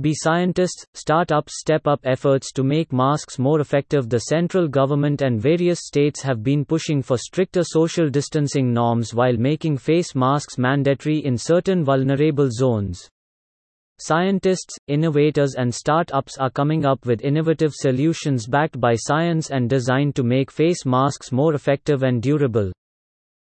Be scientists, startups step up efforts to make masks more effective. The central government and various states have been pushing for stricter social distancing norms while making face masks mandatory in certain vulnerable zones. Scientists, innovators, and startups are coming up with innovative solutions backed by science and designed to make face masks more effective and durable.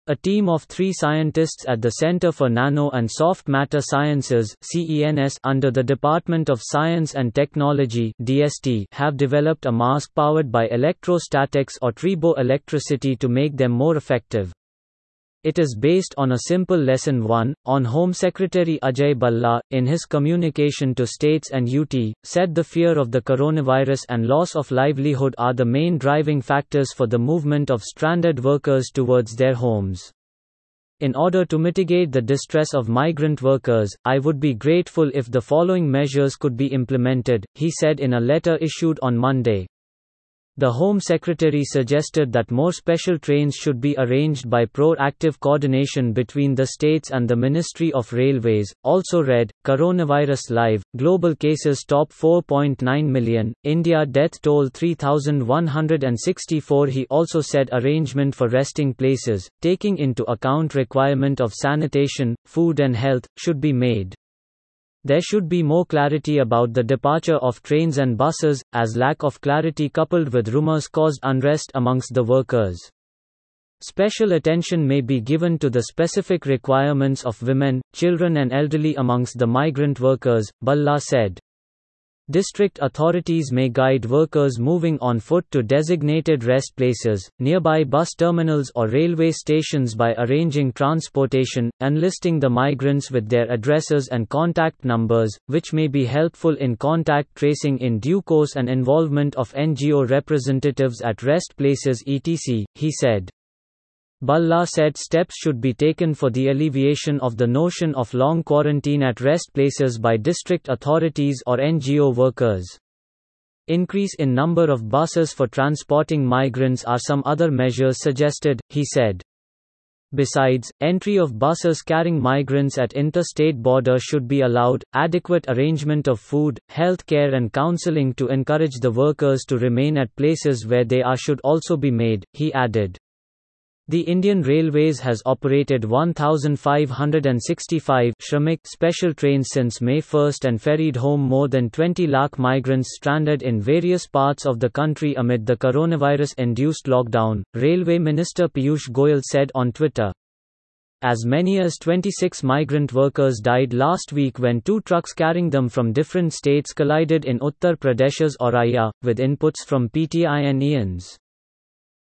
A team of three scientists at the Center for Nano and Soft Matter Sciences CENS under the Department of Science and Technology DST have developed a mask powered by electrostatics or triboelectricity to make them more effective. It is based on a simple lesson 1, on Home Secretary Ajay Bhalla, in his communication to states and UT, said the fear of the coronavirus and loss of livelihood are the main driving factors for the movement of stranded workers towards their homes. In order to mitigate the distress of migrant workers, I would be grateful if the following measures could be implemented, he said in a letter issued on Monday. The Home Secretary suggested that more special trains should be arranged by proactive coordination between the states and the Ministry of Railways. Also read Coronavirus Live Global cases top 4.9 million, India death toll 3164. He also said arrangement for resting places, taking into account requirement of sanitation, food and health, should be made. There should be more clarity about the departure of trains and buses, as lack of clarity coupled with rumors caused unrest amongst the workers. Special attention may be given to the specific requirements of women, children, and elderly amongst the migrant workers, Bhalla said. District authorities may guide workers moving on foot to designated rest places, nearby bus terminals or railway stations by arranging transportation, enlisting the migrants with their addresses and contact numbers, which may be helpful in contact tracing in due course and involvement of NGO representatives at rest places etc., he said. Bhalla said steps should be taken for the alleviation of the notion of long quarantine at rest places by district authorities or NGO workers. Increase in number of buses for transporting migrants are some other measures suggested, he said. Besides, entry of buses carrying migrants at interstate border should be allowed, adequate arrangement of food, health care and counseling to encourage the workers to remain at places where they are should also be made, he added. The Indian Railways has operated 1,565 Shramik special trains since May 1 and ferried home more than 20 lakh migrants stranded in various parts of the country amid the coronavirus-induced lockdown, Railway Minister Piyush Goyal said on Twitter. As many as 26 migrant workers died last week when two trucks carrying them from different states collided in Uttar Pradesh's Auraiya, with inputs from PTI and IANS.